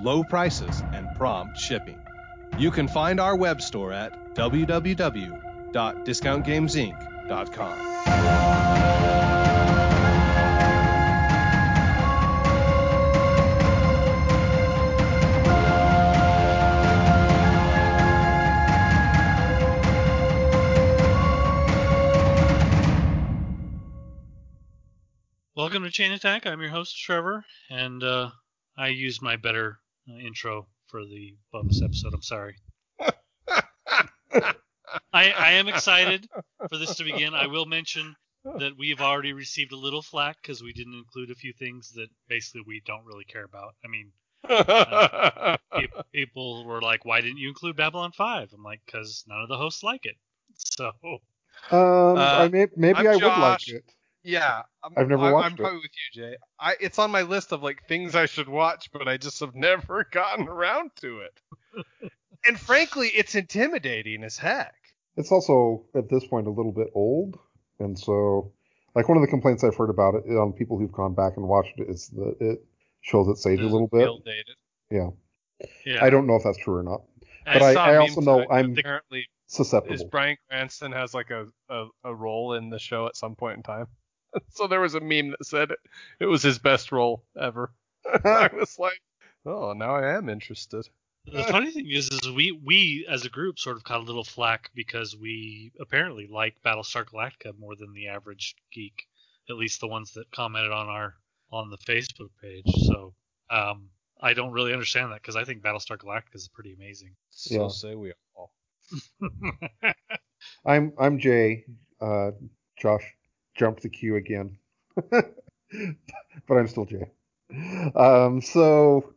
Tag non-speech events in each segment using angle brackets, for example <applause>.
low prices, and prompt shipping. You can find our web store at www.discountgamesinc.com. Welcome to Chain Attack. I'm your host, Trevor, and uh, I use my better uh, intro for the bonus episode. I'm sorry. <laughs> I, I am excited for this to begin. I will mention that we have already received a little flack because we didn't include a few things that basically we don't really care about. I mean, <laughs> pe- people were like, "Why didn't you include Babylon 5?" I'm like, "Cause none of the hosts like it." <laughs> So Um, Uh, I may, maybe I'm I would like it. Yeah, I'm, I've never I, watched I'm it. probably with you, Jay. I, it's on my list of like things I should watch, but I just have never <laughs> gotten around to it. <laughs> and frankly, it's intimidating as heck. It's also at this point a little bit old, and so like one of the complaints I've heard about it on people who've gone back and watched it is that it shows its age a little bit. Feel dated. Yeah, yeah, I don't know if that's true or not. I But I- saw I also know I'm- apparently is Susceptible. Bryan Cranston has like a, a, a role in the show at some point in time. <laughs> so there was a meme that said it, it was his best role ever. <laughs> <laughs> I was like, oh, now I am interested. The funny thing is, is we we as a group sort of caught a little flack because we apparently like Battlestar Galactica more than the average geek, at least the ones that commented on our on the Facebook page. So um, I don't really understand that because I think Battlestar Galactica is pretty amazing. So Yeah. say we all. I'm I'm Jay. Uh, Josh jumped the queue again, <laughs> but I'm still Jay. Um, so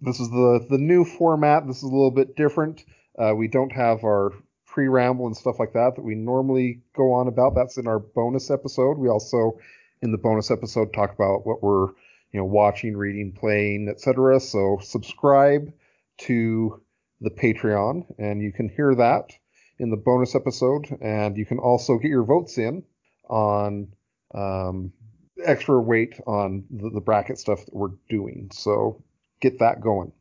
this is the the new format. This is a little bit different. Uh, we don't have our pre-ramble and stuff like that that we normally go on about. That's in our bonus episode. We also in the bonus episode talk about what we're you know watching, reading, playing, etc. So subscribe to the Patreon, and you can hear that in the bonus episode, and you can also get your votes in on um, extra weight on the, the bracket stuff that we're doing. So get that going.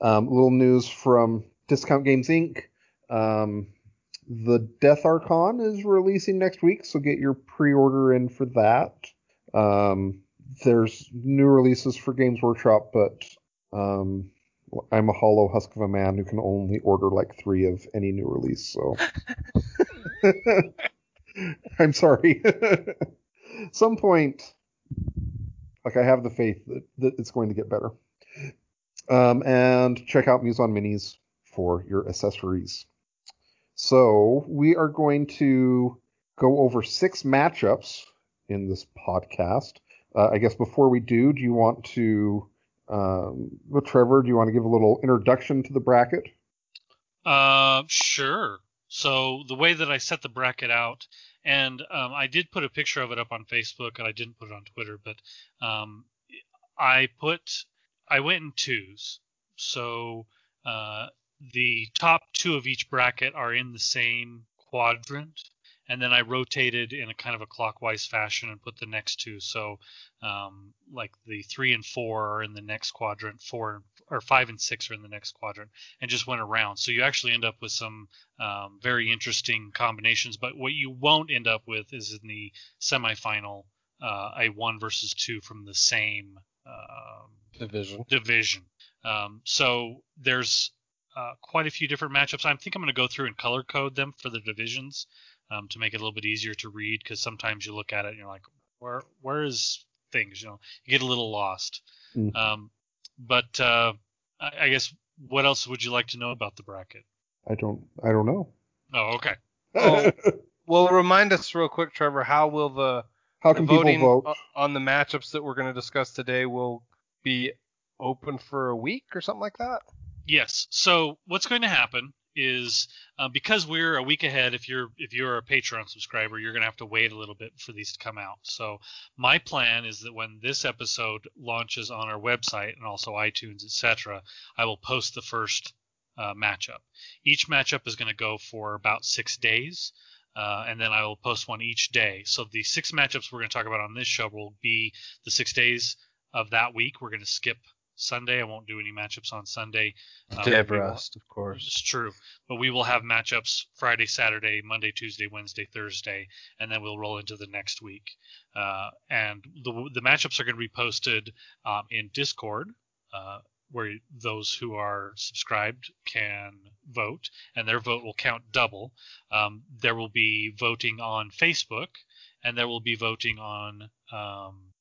Um, little news from Discount Games Inc. Um, the Death Archon is releasing next week, so get your pre-order in for that. Um, there's new releases for Games Workshop, but um, I'm a hollow husk of a man who can only order like three of any new release, so <laughs> I'm sorry. <laughs> Some point, like I have the faith that, that it's going to get better. Um, and check out Muse on Minis for your accessories. So we are going to go over six matchups in this podcast. Uh, I guess before we do, do you want to um, well, Trevor, do you want to give a little introduction to the bracket? Uh, sure. So the way that I set the bracket out, and um, I did put a picture of it up on Facebook, and I didn't put it on Twitter, but um, I put I went in twos. So uh, the top two of each bracket are in the same quadrant, and then I rotated in a kind of a clockwise fashion and put the next two. So um, like the three and four are in the next quadrant, four or five and six are in the next quadrant, and just went around. So you actually end up with some um, very interesting combinations. But what you won't end up with is in the semifinal uh, a one versus two from the same um, Division. division. Um, so there's uh, quite a few different matchups. I think I'm going to go through and color code them for the divisions um, to make it a little bit easier to read because sometimes you look at it and you're like, where where is things? You know, you get a little lost. Mm. Um, but uh, I, I guess what else would you like to know about the bracket? I don't I don't know. Oh, okay. Oh. <laughs> Well, remind us real quick, Trevor. How will the, How the can people voting vote? on the matchups that we're going to discuss today will be open for a week or something like that? Yes. So what's going to happen is uh, because we're a week ahead. If you're if you're a Patreon subscriber, you're going to have to wait a little bit for these to come out. So my plan is that when this episode launches on our website and also iTunes, etc., I will post the first uh, matchup. Each matchup is going to go for about six days. Uh, and then I will post one each day. So the six matchups we're going to talk about on this show will be the six days of that week. We're going to skip Sunday. I won't do any matchups on Sunday. Um, Day of rest, of course. It's true, but we will have matchups Friday, Saturday, Monday, Tuesday, Wednesday, Thursday, and then we'll roll into the next week. Uh, and the the matchups are going to be posted um, in Discord. Uh, where those who are subscribed can vote, and their vote will count double. Um, there will be voting on Facebook, and there will be voting on um,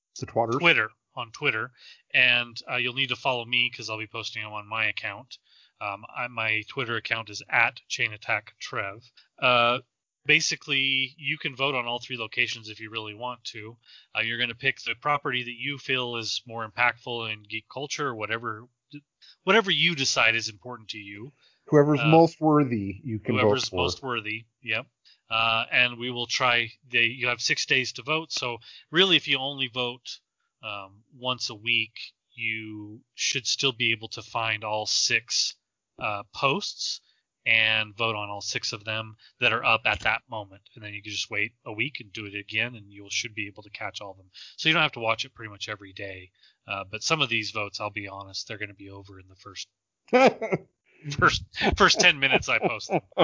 Twitter on Twitter, and uh, you'll need to follow me because I'll be posting them on my account. Um, I, my Twitter account is at Chain Attack Trev. Uh, basically, you can vote on all three locations if you really want to. Uh, you're going to pick the property that you feel is more impactful in geek culture, or whatever, whatever you decide is important to you. Whoever's uh, most worthy, you can whoever's vote for. most worthy. Yep. Uh, and we will try. They, you have six days to vote. So really, if you only vote um, once a week, you should still be able to find all six uh, posts and vote on all six of them that are up at that moment. And then you can just wait a week and do it again, and you should be able to catch all of them. So you don't have to watch it pretty much every day. Uh, but some of these votes, I'll be honest, they're going to be over in the first <laughs> first first ten minutes I post. <laughs>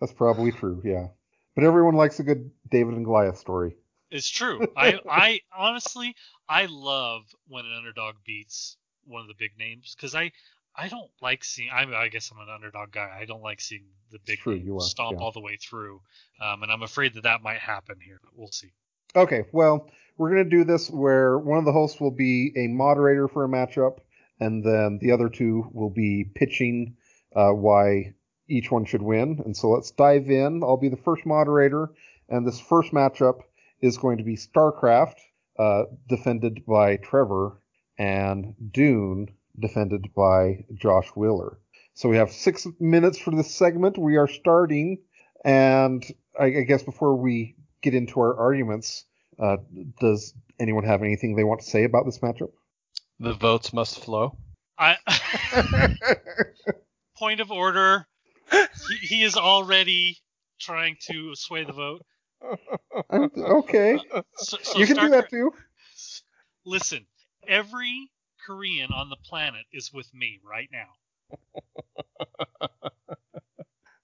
That's probably true, yeah. But everyone likes a good David and Goliath story. It's true. <laughs> I I honestly I love when an underdog beats one of the big names because I I don't like seeing. I, I guess I'm an underdog guy. I don't like seeing the big true, name stomp yeah. all the way through, um, and I'm afraid that that might happen here. But we'll see. Okay, well, we're gonna do this where one of the hosts will be a moderator for a matchup, and then the other two will be pitching uh, why each one should win. And so let's dive in. I'll be the first moderator, and this first matchup is going to be StarCraft, uh, defended by Trevor, and Dune, defended by Josh Wheeler. So we have six minutes for this segment. We are starting, and I, I guess before we get into our arguments, uh, does anyone have anything they want to say about this matchup? The votes must flow. I <laughs> point of order. He, he is already trying to sway the vote. Okay. So, so you can do that too. Listen, every Korean on the planet is with me right now. <laughs>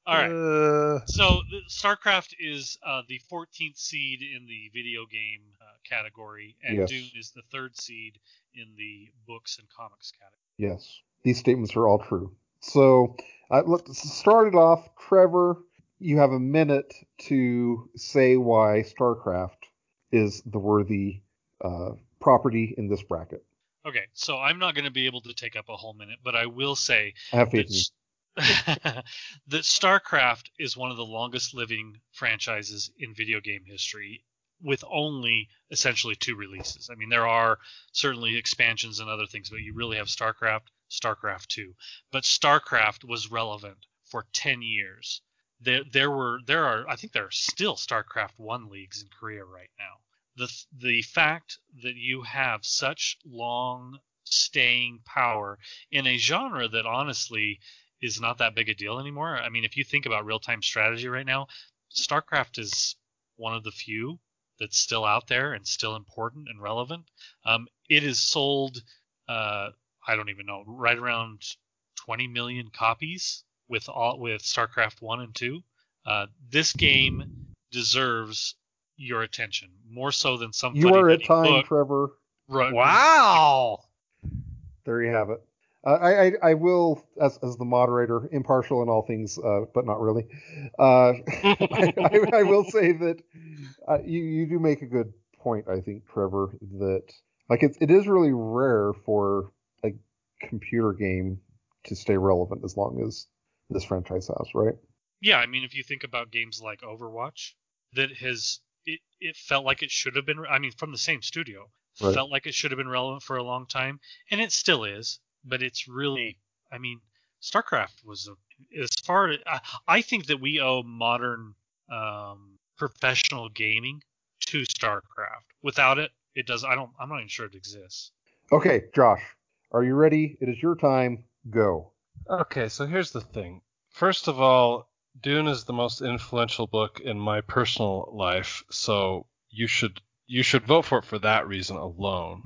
All right. Uh... So StarCraft is uh, the 14th seed in the video game uh, category, and yes. Dune is the third seed in the books and comics category. Yes, these statements are all true. So I let's start it off. Trevor, you have a minute to say why StarCraft is the worthy uh, property in this bracket. Okay, so I'm not going to be able to take up a whole minute, but I will say that, <laughs> that StarCraft is one of the longest living franchises in video game history with only essentially two releases. I mean, there are certainly expansions and other things, but you really have StarCraft, StarCraft 2. But StarCraft was relevant for 10 years there there were there are I think there are still StarCraft one leagues in Korea right now. The the fact that you have such long staying power in a genre that honestly is not that big a deal anymore. I mean, if you think about real time strategy right now, StarCraft is one of the few that's still out there and still important and relevant. Um, it is sold, uh, I don't even know, right around 20 million copies with all with StarCraft one and two. Uh, this game deserves your attention more so than some. You are at time, book. Trevor. Right. Wow. There you have it. Uh, I, I, I will as as the moderator, impartial in all things, uh, but not really. Uh, I, <laughs> I, I, will say that uh, you you do make a good point. I think Trevor that like it it is really rare for a computer game to stay relevant as long as this franchise has, right? Yeah, I mean, if you think about games like Overwatch, that has it, it felt like it should have been. I mean, from the same studio, Right. felt like it should have been relevant for a long time, and it still is. But it's really, I mean, StarCraft was a, as far I, I think that we owe modern um, professional gaming to StarCraft. Without it, it does. I don't. I'm not even sure it exists. Okay, Josh, are you ready? It is your time. Go. Okay, so here's the thing. First of all, Dune is the most influential book in my personal life, so you should you should vote for it for that reason alone,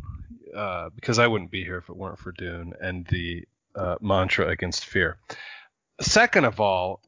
uh, because I wouldn't be here if it weren't for Dune and the uh, mantra against fear. Second of all,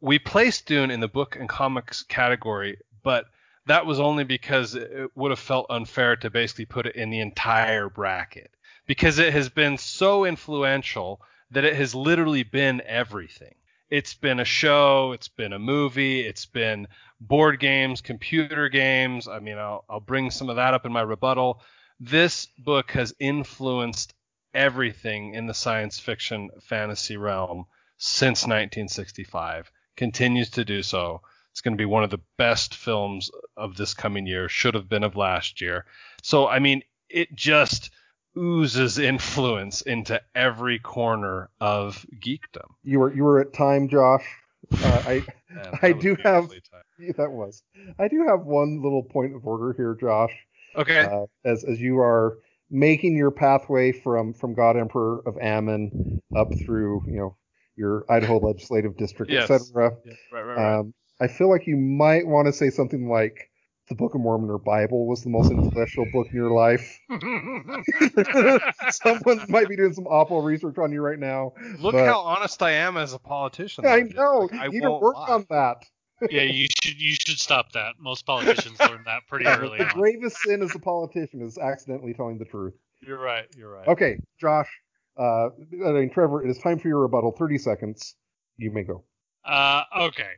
we placed Dune in the book and comics category, but that was only because it would have felt unfair to basically put it in the entire bracket because it has been so influential that it has literally been everything. It's been a show, it's been a movie, it's been board games, computer games. I mean, I'll, I'll bring some of that up in my rebuttal. This book has influenced everything in the science fiction fantasy realm since 1965, continues to do so. It's going to be one of the best films of this coming year, should have been of last year. So, I mean, it just oozes influence into every corner of geekdom. You were you were at time, Josh. <laughs> Uh, I Man, I do have- yeah, <laughs> that was. I do have one little point of order here, Josh. Okay. Uh, as as you are making your pathway from from God Emperor of Ammon up through you know your Idaho <laughs> Legislative District, Yes. etc. Yeah, right, right, right. Um, I feel like you might want to say something like the Book of Mormon or Bible was the most influential book in your life. <laughs> <laughs> Someone might be doing some awful research on you right now. Look but- how honest I am as a politician. I know. Like, I you need to won't work lie. on that. <laughs> yeah, you should you should stop that. Most politicians learn that pretty Yeah, early the on. gravest sin as a politician is accidentally telling the truth. You're right. You're right. Okay, Josh. Uh, I mean, Trevor, it is time for your rebuttal. 30 seconds. You may go. Uh, okay.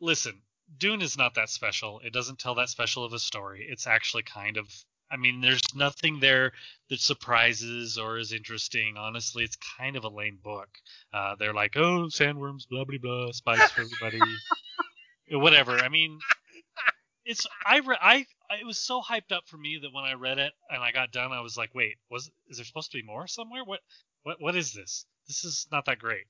Listen, Dune is not that special. It doesn't tell that special of a story. It's actually kind of. I mean, there's nothing there that surprises or is interesting. Honestly, it's kind of a lame book. Uh, they're like, oh, sandworms, blah blah blah, spice for everybody, <laughs> whatever. I mean, it's I re- I it was so hyped up for me that when I read it and I got done, I was like, wait, was is there supposed to be more somewhere? What what what is this? This is not that great.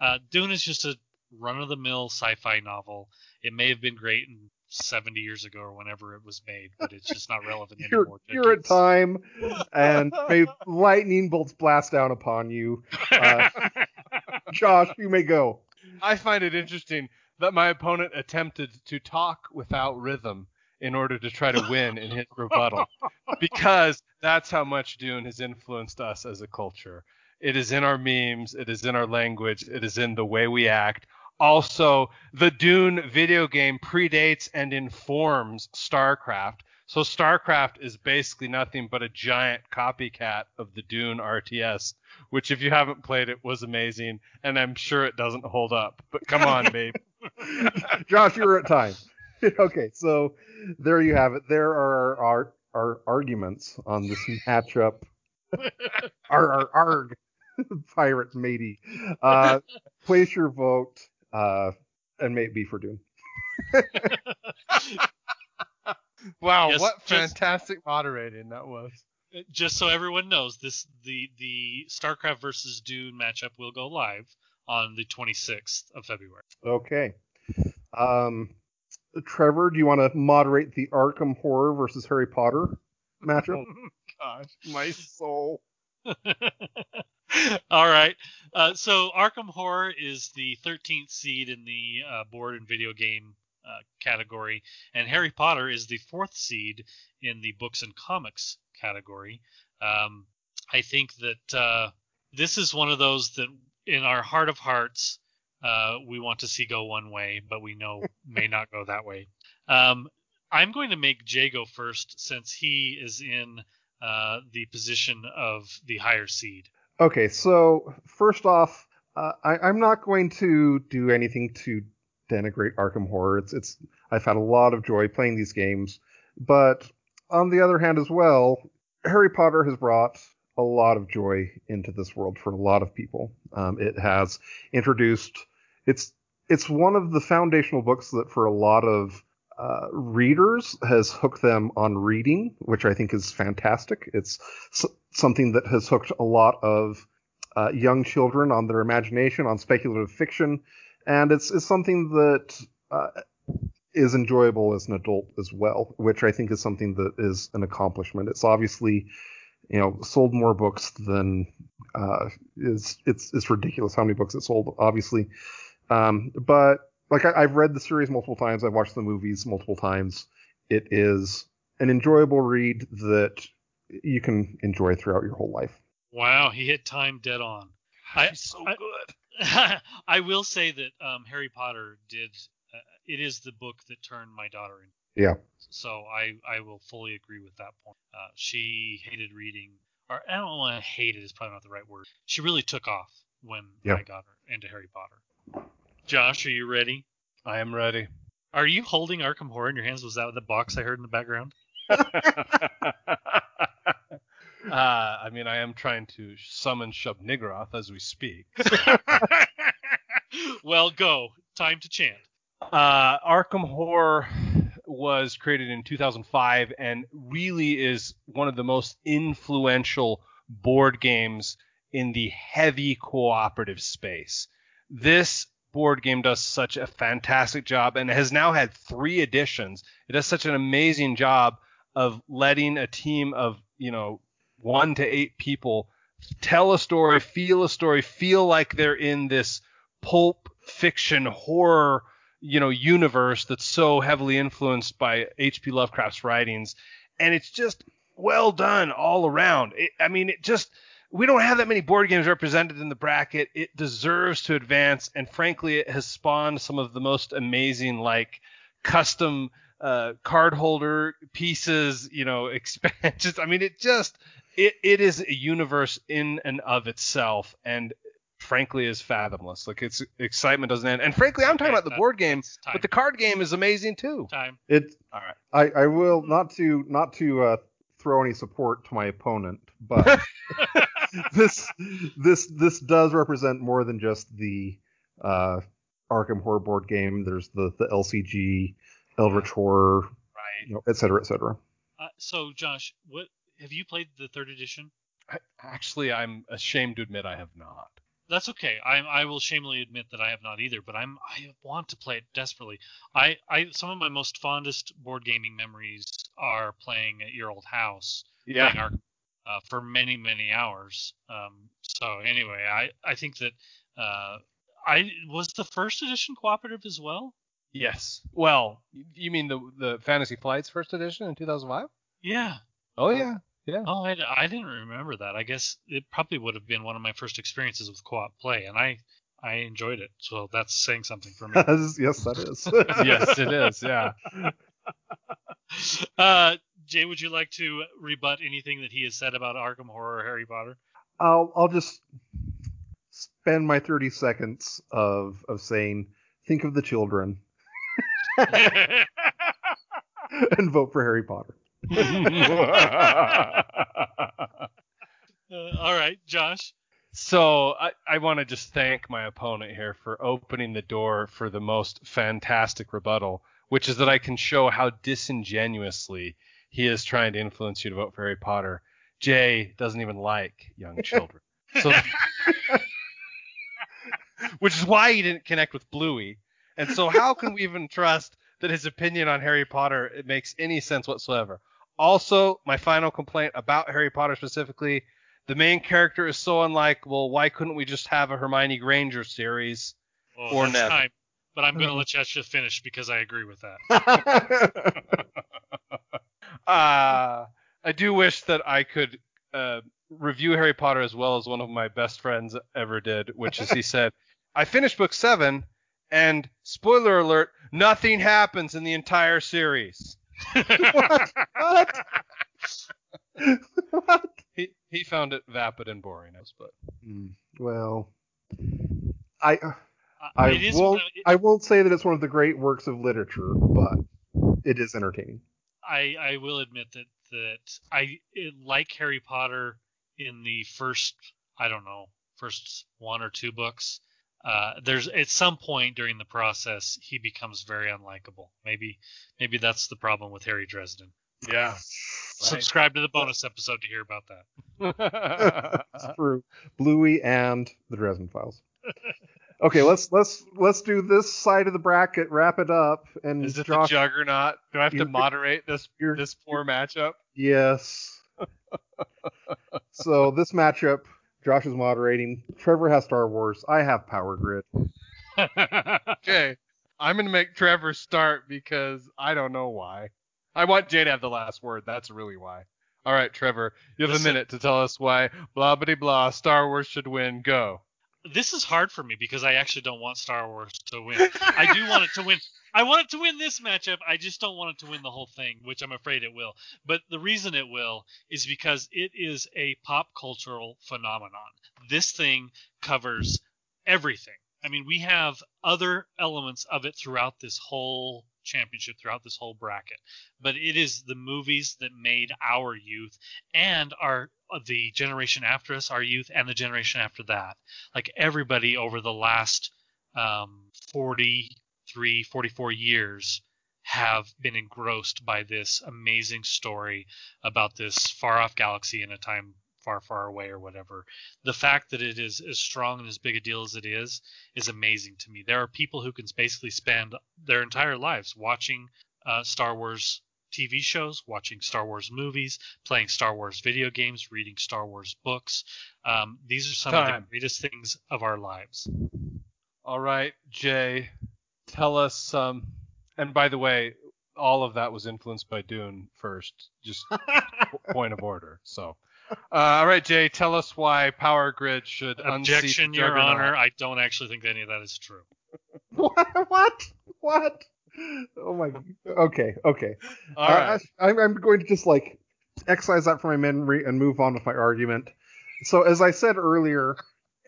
Uh, Dune is just a run of the mill sci-fi novel. It may have been great in 70 years ago or whenever it was made, but it's just not relevant You're, anymore. you're at time, and <laughs> may lightning bolts blast down upon you. Uh, <laughs> Josh, you may go. I find it interesting that my opponent attempted to talk without rhythm in order to try to win in his rebuttal, <laughs> because that's how much Dune has influenced us as a culture. It is in our memes, it is in our language, it is in the way we act. Also, the Dune video game predates and informs StarCraft. So StarCraft is basically nothing but a giant copycat of the Dune RTS, which if you haven't played it was amazing, and I'm sure it doesn't hold up. But come on, <laughs> babe. Josh, you're at time. <laughs> okay, so there you have it. There are our, our arguments on this <laughs> matchup. Ar, ar, arg. Pirate matey. Uh, place your vote, uh, and may it be for Dune. <laughs> Wow, Yes, what just- fantastic moderating that was. just so everyone knows, this the the StarCraft versus Dune matchup will go live on the 26th of February. Okay. Um, Trevor, do you want to moderate the Arkham Horror versus Harry Potter matchup? <laughs> oh, Gosh, my soul. <laughs> <laughs> All right. Uh, so Arkham Horror is the 13th seed in the uh, board and video game uh, category, and Harry Potter is the fourth seed in the books and comics category. Um, I think that uh, this is one of those that, in our heart of hearts, uh, we want to see go one way, but we know <laughs> may not go that way. Um, I'm going to make Jay go first since he is in uh, the position of the higher seed. Okay, so first off, uh, I, I'm not going to do anything to denigrate Arkham Horror. It's, it's I've had a lot of joy playing these games, but on the other hand as well, Harry Potter has brought a lot of joy into this world for a lot of people. Um, it has introduced it's it's one of the foundational books that for a lot of uh, readers has hooked them on reading, which I think is fantastic. It's something that has hooked a lot of uh, young children on their imagination, on speculative fiction, and it's, it's something that uh, is enjoyable as an adult as well, which I think is something that is an accomplishment. It's obviously, you know, sold more books than uh, is it's it's ridiculous how many books it sold, obviously. Um, but like I, I've read the series multiple times, I've watched the movies multiple times. It is an enjoyable read that you can enjoy throughout your whole life. Wow, he hit time dead on. I, He's so I- good. <laughs> I will say that um, Harry Potter did. Uh, it is the book that turned my daughter in. Yeah. So I I will fully agree with that point. Uh, she hated reading, or I don't want to hate it is probably not the right word. She really took off when Yeah. I got her into Harry Potter. Josh, are you ready? I am ready. Are you holding Arkham Horror in your hands? Was that the box I heard in the background? <laughs> uh, I mean, I am trying to summon Shub Niggurath as we speak. <laughs> well, go. Time to chant. Uh, Arkham Horror was created in 2005 and really is one of the most influential board games in the heavy cooperative space. This board game does such a fantastic job and has now had three editions. It does such an amazing job of letting a team of, you know, one to eight people tell a story, feel a story, feel like they're in this pulp fiction horror you know universe that's so heavily influenced by H.P. Lovecraft's writings, and it's just well done all around. It, I mean, it just we don't have that many board games represented in the bracket. It deserves to advance, and frankly, it has spawned some of the most amazing like custom uh, card holder pieces, you know, <laughs> expansions. I mean, it just it, it is a universe in and of itself, and frankly is fathomless. Like its excitement doesn't end. And frankly, I'm talking Okay, about the that- board game, but the card game is amazing too. time. It All right. I, I will not to not to uh, throw any support to my opponent, but <laughs> this this this does represent more than just the uh, Arkham Horror board game. There's the the LCG, Eldritch Horror, Right. you know, et cetera, et cetera. Uh, so, Josh, what have you played the third edition? I, actually, I'm ashamed to admit I have not. That's okay. I I will shamefully admit that I have not either, but I'm I want to play it desperately. I I some of my most fondest board gaming memories are playing at your old house, playing Arkham, uh, for many many hours. Um, so anyway, I I think that uh, I was the first edition cooperative as well. Yes. Well, you mean the the Fantasy Flights first edition in 2005? Yeah. Oh yeah. Yeah. Oh, I, I didn't remember that. I guess it probably would have been one of my first experiences with co-op play, and I I enjoyed it. So that's saying something for me. <laughs> yes, that is. yes, it is. Yeah. <laughs> Uh, Jay, would you like to rebut anything that he has said about Arkham Horror or Harry Potter? I'll I'll just spend my 30 seconds of of saying think of the children <laughs> and vote for Harry Potter. <laughs> Uh, all right, Josh. So I, I want to just thank my opponent here for opening the door for the most fantastic rebuttal, which is that I can show how disingenuously he is trying to influence you to vote for Harry Potter. Jay doesn't even like young children. So <laughs> which is why he didn't connect with Bluey. And so how can we even trust that his opinion on Harry Potter it makes any sense whatsoever? Also, my final complaint about Harry Potter specifically, the main character is so unlikable. Why couldn't we just have a Hermione Granger series? Oh, Or that's never. time. But I'm going to let Josh just finish because I agree with that. <laughs> <laughs> Uh, I do wish that I could uh, review Harry Potter as well as one of my best friends ever did, which is he <laughs> said, I finished book seven, and spoiler alert, nothing happens in the entire series. <laughs> what? what? He he found it vapid and boring, but Hmm, Well, I Uh, I it is, won't uh, it- I won't say that it's one of the great works of literature, but it is entertaining. I, I will admit that that I it, like Harry Potter in the first I don't know first one or two books. uh, there's at some point during the process he becomes very unlikable. Maybe maybe that's the problem with Harry Dresden. Yeah. <laughs> Subscribe to the bonus episode to hear about that. <laughs> It's true. Bluey and the Dresden Files. <laughs> Okay, let's let's let's do this side of the bracket. Wrap it up. And Is it Josh, the juggernaut? Do I have to you're- moderate this you're- this poor matchup? yes. <laughs> so this matchup, Josh is moderating. Trevor has Star Wars. I have Power Grid. that. <laughs> Okay. I'm gonna make Trevor start because I don't know why. I want Jay to have the last word. That's really why. All right, Trevor, you have Listen. a minute to tell us why blah blah blah Star Wars should win. Go. This is hard for me because I actually don't want Star Wars to win. I do want it to win. I want it to win this matchup. I just don't want it to win the whole thing, which I'm afraid it will. But the reason it will is because it is a pop cultural phenomenon. This thing covers everything. I mean, we have other elements of it throughout this whole championship, throughout this whole bracket. But it is the movies that made our youth and our the generation after us, our youth, and the generation after that like everybody over the last um, 43 44 years have been engrossed by this amazing story about this far off galaxy in a time far far away or whatever the fact that it is as strong and as big a deal as it is is amazing to me there are people who can basically spend their entire lives watching uh, star wars tv shows watching star wars movies playing star wars video games reading star wars books um, these are some of the greatest things of our lives. All right, Jay, tell us um and by the way, all of that was influenced by Dune first, just <laughs> point of order. So Uh, all right, Jay, tell us why Power Grid should unseat Objection, Your Juggernaut. Honor. I don't actually think any of that is true. <laughs> what? What? What? Oh my. Okay. Okay. All uh, right. I, I'm, I'm going to just like excise that from my memory and move on with my argument. So as I said earlier,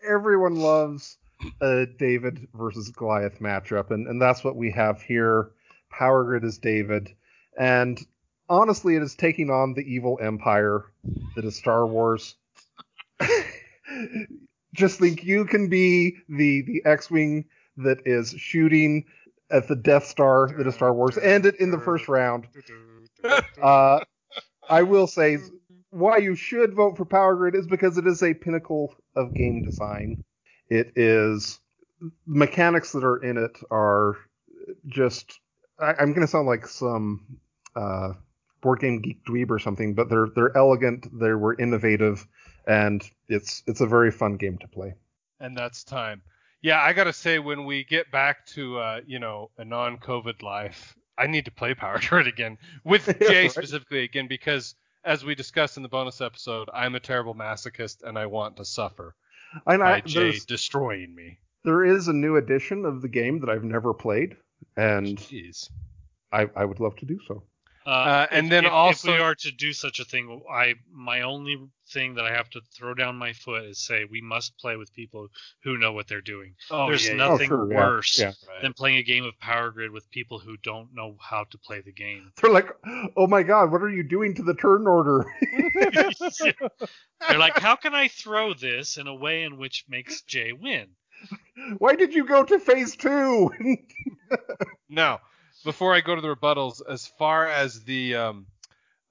everyone loves a David versus Goliath matchup, and, and that's what we have here. Power Grid is David, and honestly, it is taking on the evil empire that is Star Wars. <laughs> Just think you can be the the X-wing that is shooting at the Death Star that is Star Wars, end it in the first round. <laughs> Uh, I will say <laughs> why you should vote for Power Grid is because it is a pinnacle of game design. It is the mechanics that are in it are just. I, I'm going to sound like some uh, board game geek dweeb or something, but they're they're elegant. They were innovative, and it's it's a very fun game to play. and that's time. Yeah, I gotta say, when we get back to uh, you know a non-COVID life, I need to play Power <laughs> Grid again with <laughs> Jay right. specifically again because as we discussed in the bonus episode, I'm a terrible masochist and I want to suffer And by I, Jay destroying me. there is a new edition of the game that I've never played, and Jeez. I, I would love to do so. Uh, Uh, and if- then if, also- if we are to do such a thing, I my only thing that I have to throw down my foot is say we must play with people who know what they're doing. Oh, There's yeah, nothing sure, worse yeah. Right. than playing a game of Power Grid with people who don't know how to play the game. <laughs> They're like, oh my god, what are you doing to the turn order? <laughs> <laughs> They're like, how can I throw this in a way in which makes Jay win? Why did you go to phase two? Now, before I go to the rebuttals, as far as the um,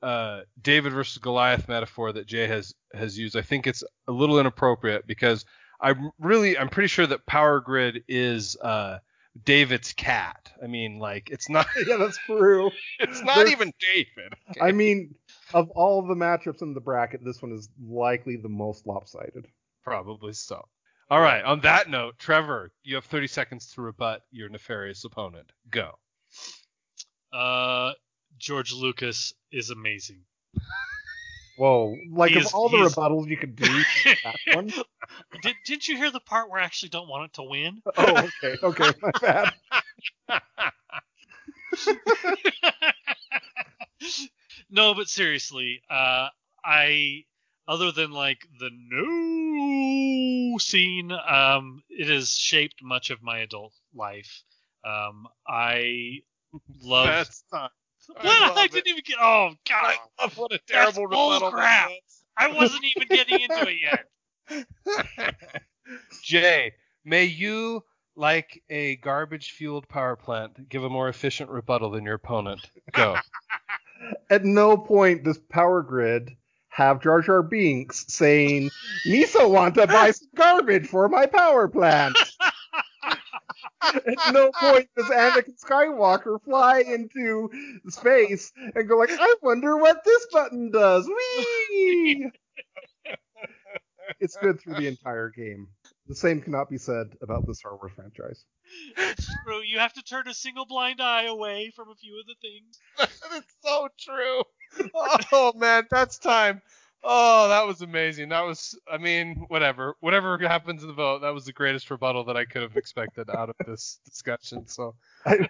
uh, David versus Goliath metaphor that Jay has has used, I think it's a little inappropriate because I'm really I'm pretty sure that Power Grid is uh, David's cat. I mean, like it's not <laughs> yeah, that's true. <laughs> it's not There's- even David. okay? I mean, of all the matchups in the bracket, this one is likely the most lopsided. Probably so. All right. On that note, Trevor, you have 30 seconds to rebut your nefarious opponent. Go. Uh, George Lucas is amazing. Whoa, like of all the rebuttals you could do, <laughs> that one. Did, didn't you hear the part where I actually don't want it to win? Oh, okay, okay, my bad. <laughs> no, but seriously, uh, I other than like the no scene, um, it has shaped much of my adult life. Um, I love. That's not. <laughs> I I, didn't even get. Oh God, I oh, love what a terrible bull rebuttal crap. I wasn't even getting into it yet. <laughs> Jay, May you, like a garbage-fueled power plant, give a more efficient rebuttal than your opponent. Go. <laughs> At no point does Power Grid have Jar Jar Binks saying, Misa want to buy some garbage for my power plant. At no point does Anakin Skywalker fly into space and go like, I wonder what this button does. Whee! it's good through the entire game. The same cannot be said about the Star Wars franchise. It's true. You have to turn a single blind eye away from a few of the things. <laughs> That's so true. Oh man, that's time. Oh, that was amazing. That was, I mean, whatever, whatever happens in the vote, that was the greatest rebuttal that I could have expected out of this discussion. So,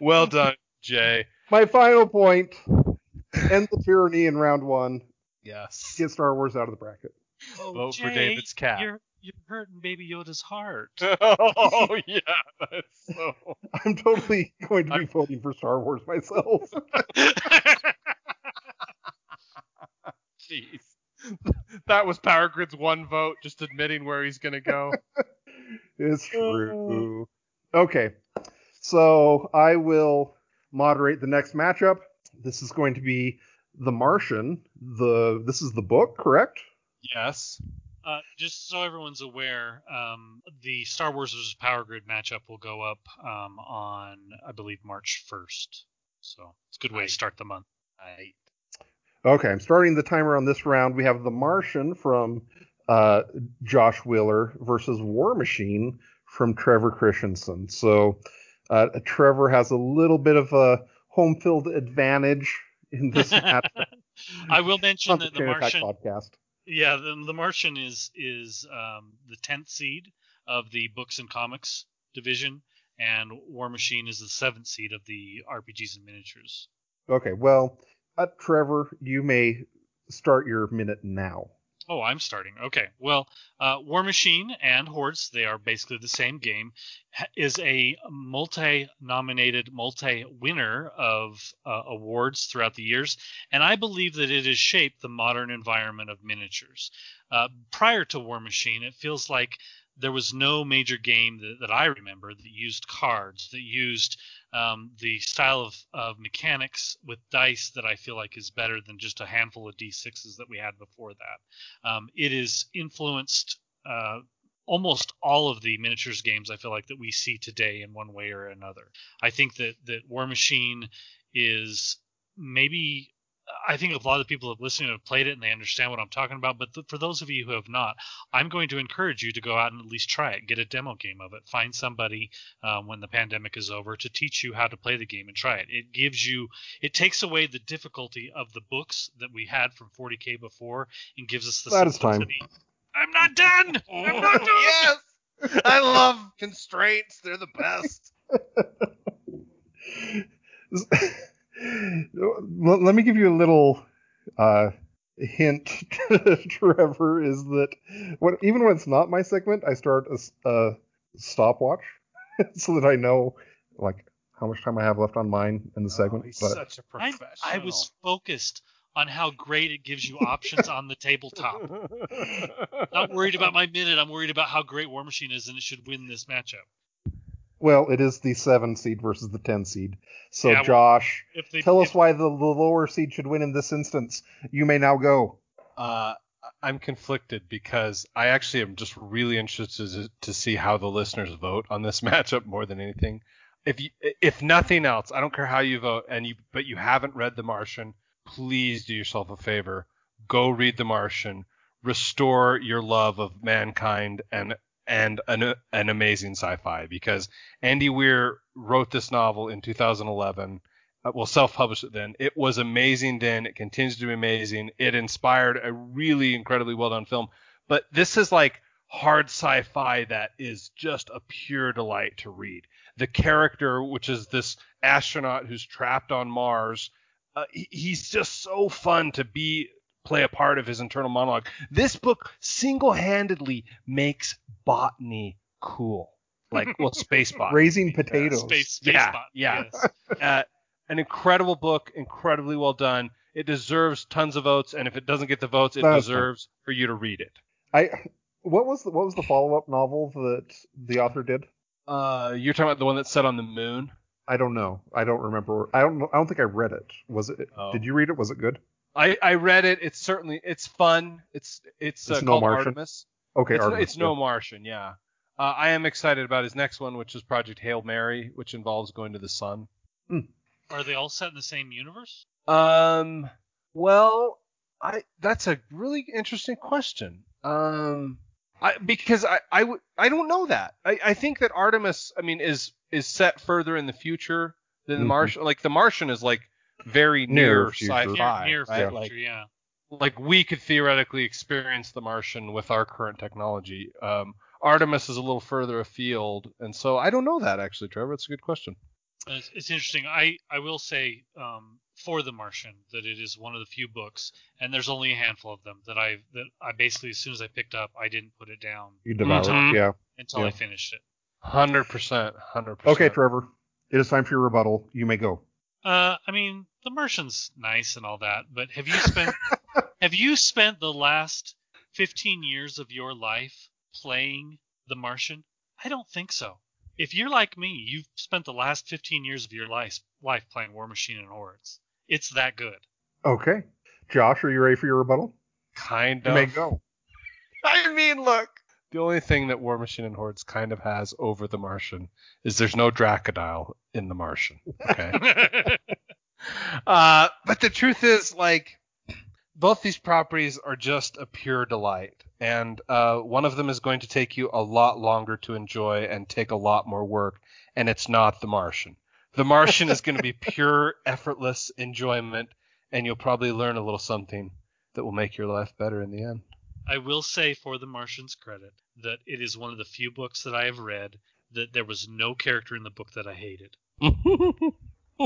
well done, Jay. My final point: end the tyranny in round one. Yes. Get Star Wars out of the bracket. Oh, Vote for David's cat. You're you're hurting Baby Yoda's heart. <laughs> oh yeah, that's so. <laughs> I'm totally going to be voting for Star Wars myself. <laughs> Jeez. <laughs> That was Power Grid's one vote, just admitting where he's gonna go. <laughs> It's true. Okay, so I will moderate the next matchup. This is going to be The Martian. The this is the book, correct? Yes. Uh, just so everyone's aware, um, the Star Wars vs. Power Grid matchup will go up um, on, I believe, March 1st. So it's a good way to start the month. I Okay, I'm starting the timer on this round. We have The Martian from uh, Josh Wheeler versus War Machine from Trevor Christensen. So uh, Trevor has a little bit of a home field advantage in this <laughs> match. I will mention the that the Martian, podcast. yeah, the, the Martian is is um, the tenth seed of the books and comics division, and War Machine is the seventh seed of the RPGs and miniatures. Okay, well, uh, Trevor, you may start your minute now. Oh, I'm starting. Okay. Well, uh, War Machine and Hordes, they are basically the same game, is a multi-nominated, multi-winner of uh, awards throughout the years, and I believe that it has shaped the modern environment of miniatures. Uh, prior to War Machine, it feels like there was no major game that, that I remember that used cards, that used um, the style of, of mechanics with dice that I feel like is better than just a handful of d6s that we had before that. Um, it is influenced uh, almost all of the miniatures games I feel like that we see today in one way or another. I think that that War Machine is maybe I think a lot of people who have listened have played it and they understand what I'm talking about. But th- for those of you who have not, I'm going to encourage you to go out and at least try it, get a demo game of it, find somebody um, when the pandemic is over to teach you how to play the game and try it. It gives you, it takes away the difficulty of the books that we had from 40k before and gives us the That is time. simplicity. I'm not done. I'm not done. yes. I love constraints. They're the best. <laughs> Let let me give you a little uh, hint, <laughs> Trevor, is that when, even when it's not my segment, I start a stopwatch <laughs> so that I know like how much time I have left on mine in the segment. Oh, he's but such a I, professional. I was focused on how great it gives you options on the tabletop. <laughs> Not worried about my minute. I'm worried about how great War Machine is, and it should win this matchup. Well, it is the seven seed versus the ten seed. So Yeah, well, Josh, If they tell if- us why the, the lower seed should win in this instance. You may now go. Uh, I'm conflicted because I actually am just really interested to, to see how the listeners vote on this <laughs> matchup more than anything. If you, if nothing else, I don't care how you vote, and you but you haven't read The Martian, please do yourself a favor, go read The Martian, restore your love of mankind and and an, an amazing sci-fi because Andy Weir wrote this novel in 2011 uh, well, self-published it then. It was amazing then. It continues to be amazing. It inspired a really incredibly well-done film. But this is like hard sci-fi that is just a pure delight to read. The character, which is this astronaut who's trapped on Mars, uh, he- he's just so fun to be play a part of his internal monologue. This book single-handedly makes botany cool. Like, well, <laughs> space botany. Raising Uh, potatoes. space, space Yeah, bot, yeah. yes. <laughs> uh, an incredible book, incredibly well done. It deserves tons of votes, and if it doesn't get the votes, it That's fine. deserves for you to read it. I What was the, what was the follow up novel that the author did? Uh, you're talking about the one that's set on the moon. I don't know. I don't remember. I don't. I don't think I read it. Was it? Oh. Did you read it? Was it good? I, I read it. It's certainly it's fun. It's it's, uh, It's no called Martian? Artemis. Okay, it's, Artemis, it's no Martian. Yeah. Uh, I am excited about his next one, which is Project Hail Mary, which involves going to the sun. Are they all set in the same universe? Um. Well, I that's a really interesting question. Um. I, because I, I, would- I don't know that. I, I think that Artemis, I mean, is is set further in the future than the Mhm. Martian. Like the Martian is like very Near near, future. sci-fi, near near right? future, Like, yeah. like we could theoretically experience the Martian with our current technology. Um, Artemis is a little further afield, and so I don't know that actually, Trevor. It's a good question. It's, it's interesting. I, I will say um, for The Martian that it is one of the few books, and there's only a handful of them that I that I basically as soon as I picked up, I didn't put it down You devoured Mhm. it. Yeah. until Yeah. I finished it. Hundred percent, hundred percent. Okay, Trevor. It is time for your rebuttal. You may go. Uh, I mean, The Martian's nice and all that, but have you spent <laughs> have you spent the last 15 years of your life playing The Martian? I don't think so. If you're like me, you've spent the last 15 years of your life life playing Warmachine and Hordes. It's that good. Okay. Josh, are you ready for your rebuttal? Kind You of. may go. I mean, look. The only thing that Warmachine and Hordes kind of has over the Martian is there's no Dracodile in the Martian. Okay. <laughs> uh, but the truth is, like, both these properties are just a pure delight, and uh, one of them is going to take you a lot longer to enjoy and take a lot more work, and it's not the Martian. The Martian is going to be <laughs> pure, effortless enjoyment, and you'll probably learn a little something that will make your life better in the end. I will say, for The Martian's credit, that it is one of the few books that I have read that there was no character in the book that I hated. <laughs>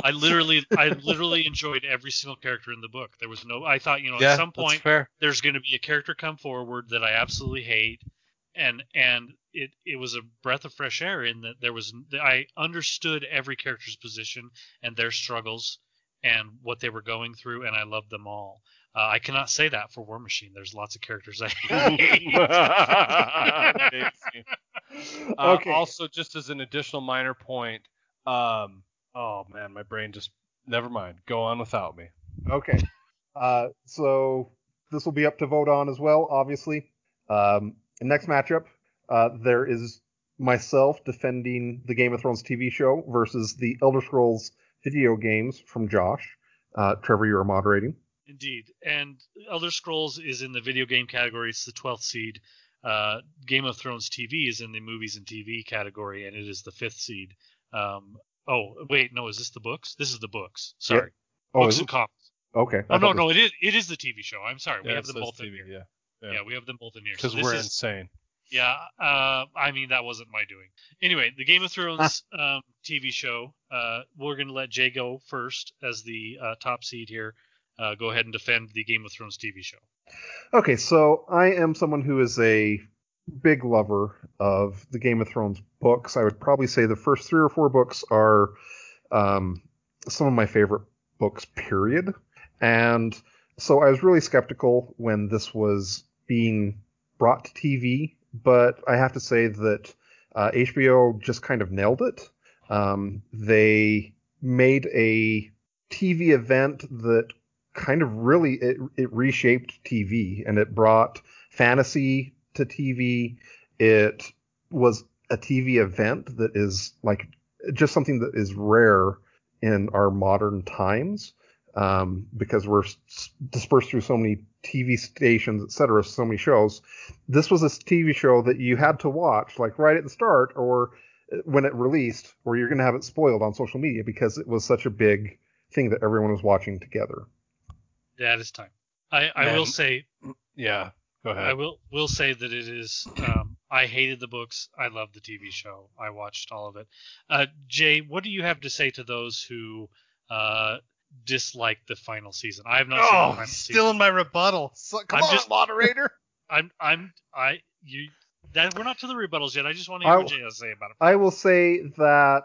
I literally, I literally enjoyed every single character in the book. There was no, I thought, you know, yeah, at some point there's going to be a character come forward that I absolutely hate, and and it it was a breath of fresh air in that there was I understood every character's position and their struggles and what they were going through, and I loved them all. Uh, I cannot say that for Warmachine. There's lots of characters I <laughs> <laughs> hate. Uh, Okay. Also, just as an additional minor point, um, oh man, my brain just never mind. Go on without me. Okay. Uh, so this will be up to vote on as well, obviously. Um, next matchup, uh, there is myself defending the Game of Thrones TV show versus the Elder Scrolls video games from Josh. Uh, Trevor, you are moderating. Indeed, and Elder Scrolls is in the video game category. It's the 12th seed. Uh, Game of Thrones TV is in the movies and TV category, and it is the fifth seed. Um, oh, wait, no, is this the books? This is the books. Sorry, Oh, books and comics. Okay. Oh no, no, it is it is the TV show. I'm sorry, we have them both in here. Yeah, Yeah. yeah. we have them both in here. because so we're is, insane. Yeah, uh, I mean that wasn't my doing. Anyway, the Game of Thrones um, TV show. Uh, we're gonna let Jay go first as the uh, top seed here. Uh, go ahead and defend the Game of Thrones TV show. Okay, so I am someone who is a big lover of the Game of Thrones books. I would probably say the first three or four books are um, some of my favorite books, period. And so I was really skeptical when this was being brought to TV, but I have to say that uh, HBO just kind of nailed it. Um, they made a TV event that kind of really it, it reshaped TV and it brought fantasy to TV. It was a TV event that is like just something that is rare in our modern times um, because we're dispersed through so many TV stations, etc., so many shows. This was a TV show that you had to watch like right at the start or uh, when it released, or you're going to have it spoiled on social media because it was such a big thing that everyone was watching together. That is time. I, I will say Yeah, go ahead. I will will say that it is. Um, I hated the books. I loved the TV show. I watched all of it. Uh, Jay, what do you have to say to those who uh, dislike the final season? I have not seen the Oh, final still season. in my rebuttal. So, come I'm on, just- moderator. <laughs> I'm I'm I you. That we're not to the rebuttals yet. I just want to hear what I- Jay has to say about it. I will say that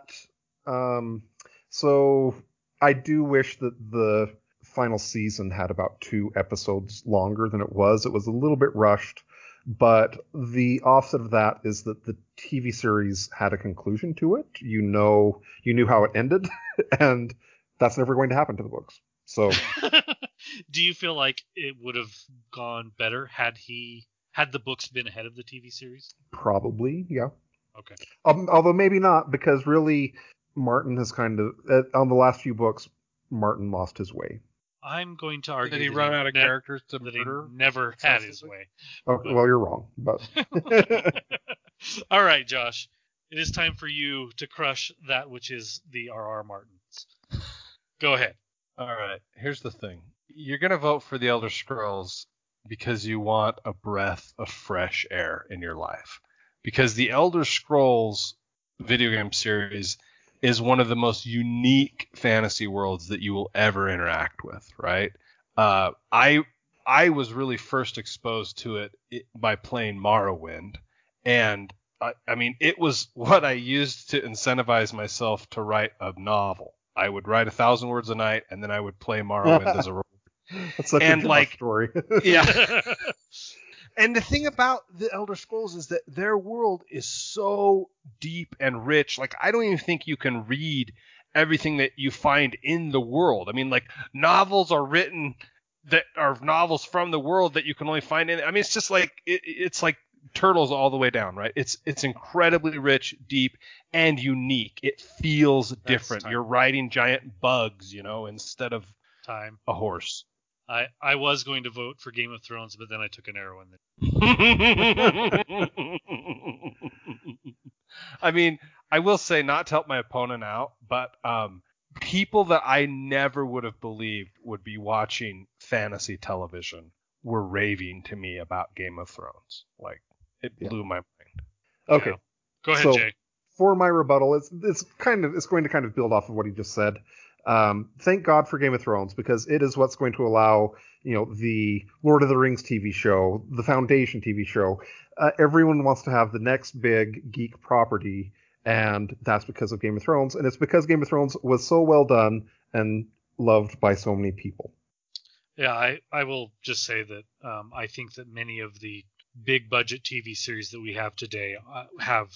um, so I do wish that the final season had about two episodes longer than it was. It was a little bit rushed, But the offset of that is that the TV series had a conclusion to it. You know, you knew how it ended, <laughs> and that's never going to happen to the books. So, <laughs> do you feel like it would have gone better had he had the books been ahead of the TV series? Probably, yeah. Okay. Um, although maybe not, because really, Martin has kind of uh, on the last few books, Martin lost his way. I'm going to argue. Did he that run out of ne- characters to That murder? he never had his way. Okay, well, you're wrong, but <laughs> All right, Josh. It is time for you to crush that which is the R.R. Martins. Go ahead. All right. Here's the thing. You're gonna vote for the Elder Scrolls because you want a breath of fresh air in your life. Because the Elder Scrolls video game series is one of the most unique fantasy worlds that you will ever interact with, right? Uh, I I was really first exposed to it, it by playing Morrowind, and I, I mean it was <laughs> what I used to incentivize myself to write a novel. I would write a thousand words a night, and then I would play Morrowind as a <laughs> role. that's such And, a Josh like- story. Yeah. <laughs> And the thing about the Elder Scrolls is that their world is so deep and rich. Like I don't even think you can read everything that you find in the world. I mean, like novels are written that are novels from the world that you can only find in. I mean, it's just like it, it's like turtles all the way down, right? It's it's incredibly rich, deep, and unique. It feels different. time. You're riding giant bugs, you know, instead of Time. a horse. I, I was going to vote for Game of Thrones, but then I took an arrow in the. <laughs> I mean, I will say not to help my opponent out, but um, people that I never would have believed would be watching fantasy television were raving to me about Game of Thrones. Like it Yeah. blew my mind. okay, Go ahead, So- Jay. for my rebuttal, it's it's kind of it's going to kind of build off of what he just said. Um, thank God for Game of Thrones because it is what's going to allow you know the Lord of the Rings TV show, the Foundation TV show. Uh, everyone wants to have the next big geek property, and that's because of Game of Thrones, and it's because Game of Thrones was so well done and loved by so many people. Yeah, I, I will just say that um, I think that many of the big budget TV series that we have today uh, have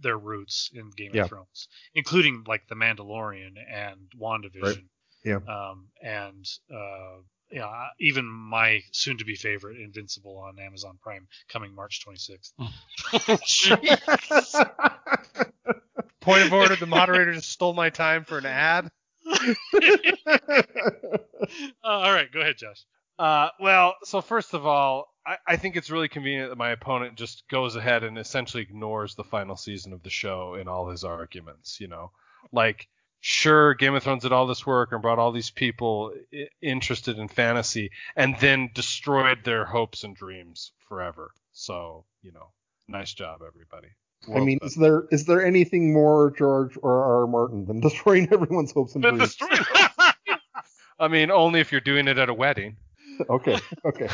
their roots in Game Yeah. of Thrones, including like The Mandalorian and WandaVision. Right. Yeah. Um, and uh, yeah, even my soon-to-be favorite, Invincible, on Amazon Prime, coming March 26th. <laughs> Point of order: the moderator just stole my time for an ad. <laughs> Uh, all right, go ahead, Josh. Uh, well, so first of all, I, I think it's really convenient that my opponent just goes ahead and essentially ignores the final season of the show in all his arguments. You know, like sure, Game of Thrones did all this work and brought all these people I- interested in fantasy, and then destroyed their hopes and dreams forever. So you know, nice job, everybody. I mean, is there is there anything more George or R. R. Martin than <laughs> destroying everyone's hopes and dreams? <laughs> I mean, only if you're doing it at a wedding. Okay, okay.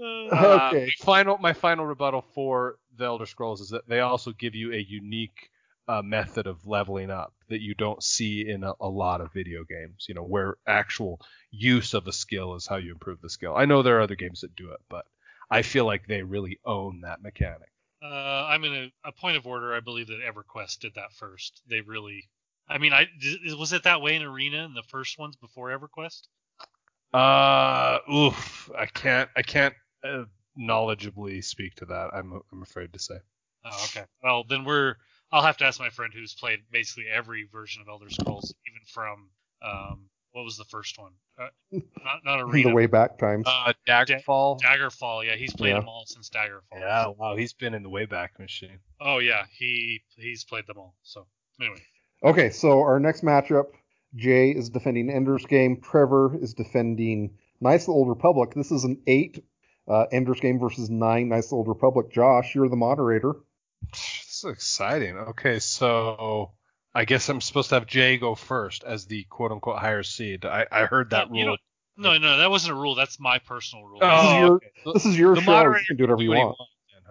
Uh, Okay. my final my final rebuttal for the Elder Scrolls is that they also give you a unique uh, method of leveling up that you don't see in a, a lot of video games. You know, where actual use of a skill is how you improve the skill. I know there are other games that do it, but I feel like they really own that mechanic. Uh, I'm in a, a point of order. I believe that EverQuest did that first. They really, I mean, I d- was it that way in Arena in the first ones before EverQuest? Uh, oof, I can't I can't uh, knowledgeably speak to that. I'm I'm afraid to say. Oh, okay. Well, then we're. I'll have to ask my friend who's played basically every version of Elder Scrolls, even from um, what was the first one? Uh, not not <laughs> the Arena. way back times. Uh, Daggerfall. Daggerfall. Yeah, he's played Yeah. them all since Daggerfall. Yeah, wow, he's been in the Wayback Machine. Oh yeah, he he's played them all. So anyway, Okay, so our next matchup, Jay is defending Ender's Game. Trevor is defending Knights Old Republic. This is an eight uh, Ender's Game versus nine Knights Old Republic. Josh, you're the moderator. This is exciting. Okay, so I guess I'm supposed to have Jay go first as the quote unquote higher seed. I, I heard that No, you rule. no, no, that wasn't a rule. That's my personal rule. This is your- okay. This is your the show. moderator You can do whatever you what he want. wants then,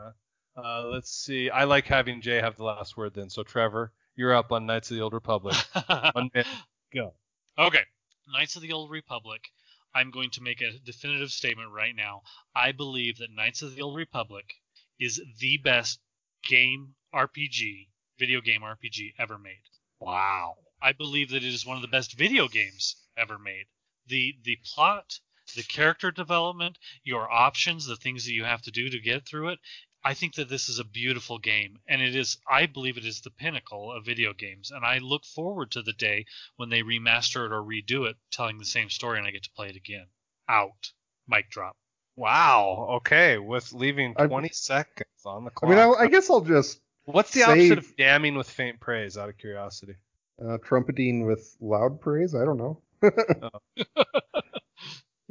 huh? Uh, let's see. I like having Jay have the last word then. So Trevor, you're up on Knights of the Old Republic. <laughs> One minute. Go. Okay. Knights of the Old Republic. I'm going to make a definitive statement right now. I believe that Knights of the Old Republic is the best game RPG, video game RPG ever made. Wow. I believe that it is one of the best video games ever made. The the plot, the character development, your options, the things that you have to do to get through it. I think that this is a beautiful game, and it is. I believe it is the pinnacle of video games, and I look forward to the day when they remaster it or redo it, telling the same story, and I get to play it again. Out. Mic drop. Wow. Okay, with leaving I- 20 seconds on the clock. I mean, I, I guess I'll just What's the say- opposite of damning with faint praise? Out of curiosity. uh, trumpeting with loud praise. I don't know. <laughs> <laughs> I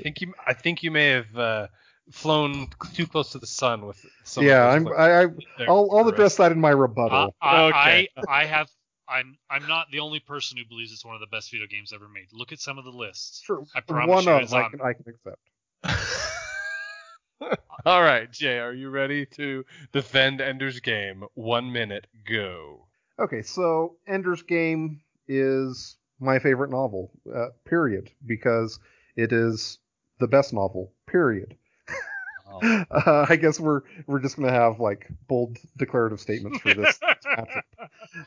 think you. I think you may have uh, flown too close to the sun with some. yeah, i'm I, I i'll, I'll address that in my rebuttal. I, I, Okay. I, <laughs> I have. I'm. I'm not the only person who believes it's one of the best video games ever made. Look at some of the lists. sure, I promise one you of it's I can, I can accept. <laughs> All right, Jay, are you ready to defend Ender's Game? One minute, go. Okay, so Ender's Game is my favorite novel. Uh, period, because it is the best novel. Period. Oh. Uh, I guess we're we're just gonna have like bold declarative statements for this. <laughs>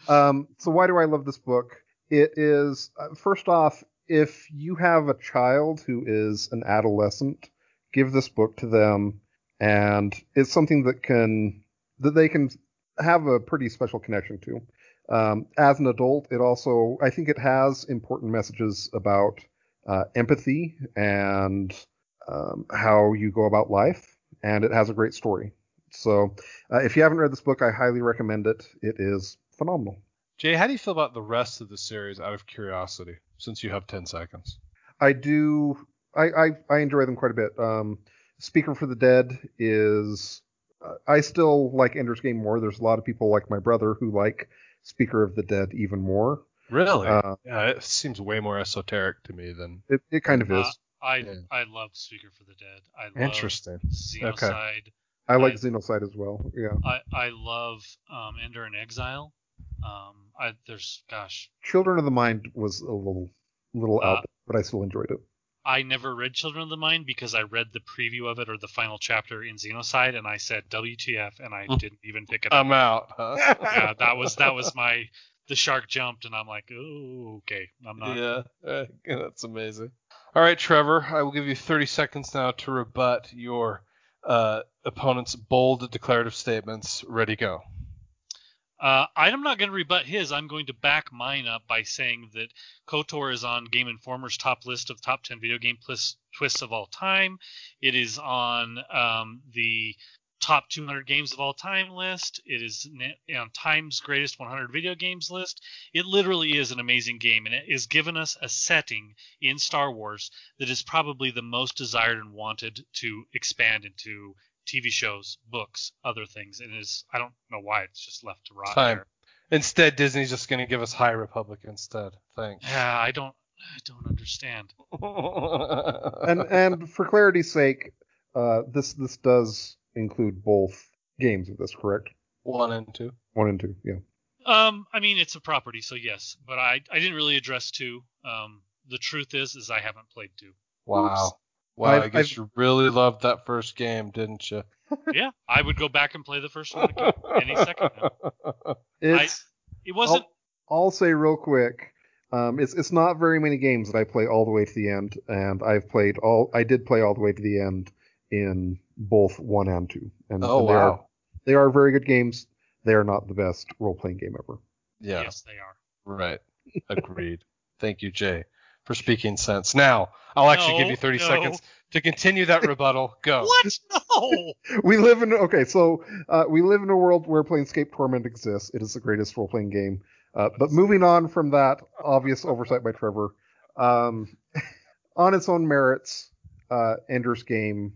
Um, so why do I love this book? It is uh, first off, if you have a child who is an adolescent, give this book to them, and it's something that can that they can have a pretty special connection to. Um, as an adult, it also I think it has important messages about uh, empathy and um, how you go about life, and it has a great story. So, uh, if you haven't read this book, I highly recommend it. It is phenomenal. Jay, how do you feel about the rest of the series? Out of curiosity, since you have ten seconds. I do. I I, I enjoy them quite a bit. Um, Speaker for the Dead is. Uh, I still like Ender's Game more. There's a lot of people like my brother who like Speaker of the Dead even more. Really? Uh, yeah, it seems way more esoteric to me than. it, it kind of is. I Yeah. I love Speaker for the Dead. I love Interesting. Xenocide. I like I- Xenocide as well. Yeah. I I love um, Ender in Exile. Um, I there's gosh, Children of the Mind was a little little Uh, out, but I still enjoyed it. I never read Children of the Mind because I read the preview of it or the final chapter in Xenocide, and I said WTF, and I Hmm. didn't even pick it up. I'm out. Huh? yeah, that was that was my the shark jumped, and I'm like, oh, okay, I'm not. Yeah, uh, <laughs> that's amazing. All right, Trevor, I will give you 30 seconds now to rebut your uh, opponent's bold declarative statements. Ready, go. Uh, I'm not going to rebut his. I'm going to back mine up by saying that KOTOR is on Game Informer's top list of top 10 video game twists of all time. It is on um, the top 200 games of all time list. It is on Time's greatest 100 video games list. It literally is an amazing game, and it has given us a setting in Star Wars that is probably the most desired and wanted to expand into TV shows, books, other things. And it is I don't know why it's just left to rot. Time. there. Instead, Disney's just going to give us High Republic instead. Thanks. Yeah, I don't I don't understand. <laughs> and and for clarity's sake, uh, this this does include both games of this, correct? One and two. One and two, yeah. Um, I mean it's a property, so yes, but I I didn't really address two. Um, the truth is is I haven't played two. Wow. Wow, I've- I guess I've- you really loved that first game, didn't you? <laughs> yeah, I would go back and play the first one again any second now. <laughs> It's It wasn't I'll say real quick. Um, it's it's not very many games that I play all the way to the end, and I've played all. I did play all the way to the end in both one and two, and, oh and they are they are very good games. They are not the best role playing game ever. Yeah. yes, they are. Right. Agreed. <laughs> Thank you, Jay, for speaking sense. Now, I'll actually give you 30 no. seconds to continue that rebuttal. Go. <laughs> What? No. <laughs> We live in okay, so uh, we live in a world where Planescape Torment exists. It is the greatest role playing game. Uh, but moving on from that obvious oversight by Trevor, um, on its own merits, uh, Ender's Game.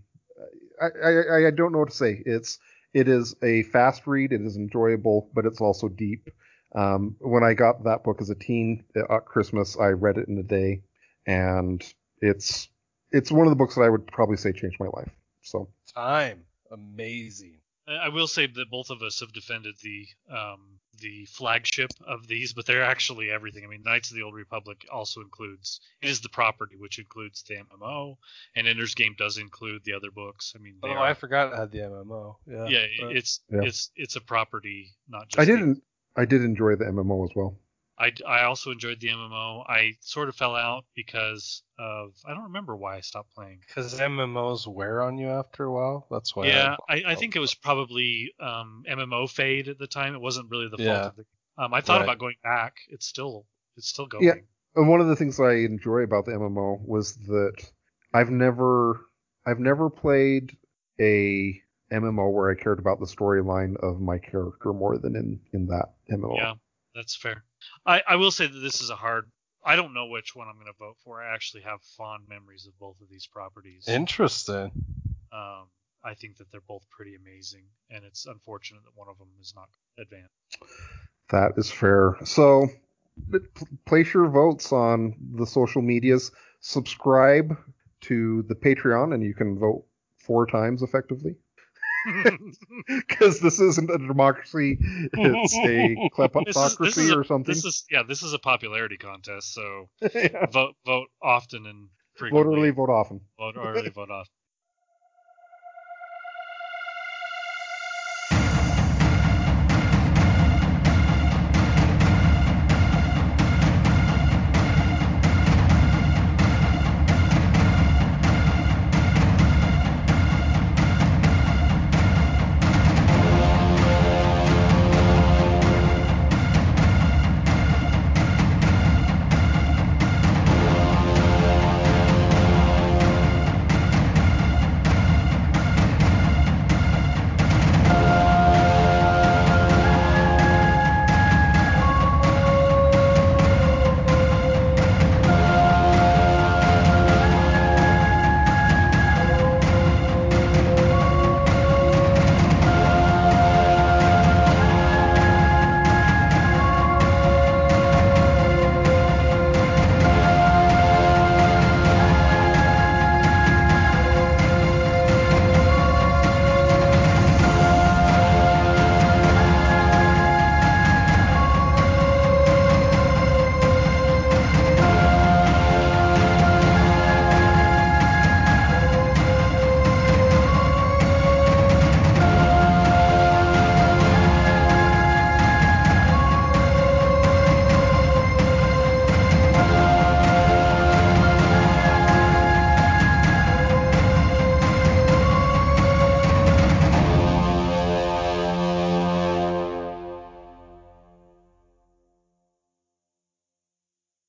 I, I I don't know what to say. It's it is a fast read. It is enjoyable, but it's also deep. Um, when I got that book as a teen at Christmas, I read it in a day, and it's it's one of the books that I would probably say changed my life. So Time. Amazing. I I will say that both of us have defended the um, the flagship of these, but they're actually everything. I mean, Knights of the Old Republic also includes it is the property which includes the MMO, and Ender's Game does include the other books. I mean, Oh, they I forgot it had the MMO. Yeah. yeah, but- it's Yeah. it's it's a property, not just. I didn't. I did enjoy the MMO as well. I, I also enjoyed the MMO. I sort of fell out because of I don't remember why I stopped playing. Because MMOs wear on you after a while. That's why. yeah, I, I think it was probably um, MMO fade at the time. It wasn't really the fault Yeah. of the. Um, I thought Right. about going back. It's still it's still going. Yeah. And one of the things I enjoy about the MMO was that I've never I've never played a MMO where I cared about the storyline of my character more than in in that MMO. Yeah, that's fair. I, I will say that this is a hard. I don't know which one I'm going to vote for. I actually have fond memories of both of these properties. Interesting. um, I think that they're both pretty amazing, and it's unfortunate that one of them is not advanced. That is fair. So p- place your votes on the social medias. Subscribe to the Patreon, and you can vote four times effectively. <laughs> Because this isn't a democracy; it's a <laughs> kleptocracy this is a, or something. This is yeah, this is a popularity contest. So <laughs> Yeah. vote vote often and Vote frequently. early, vote often. vote early, vote often.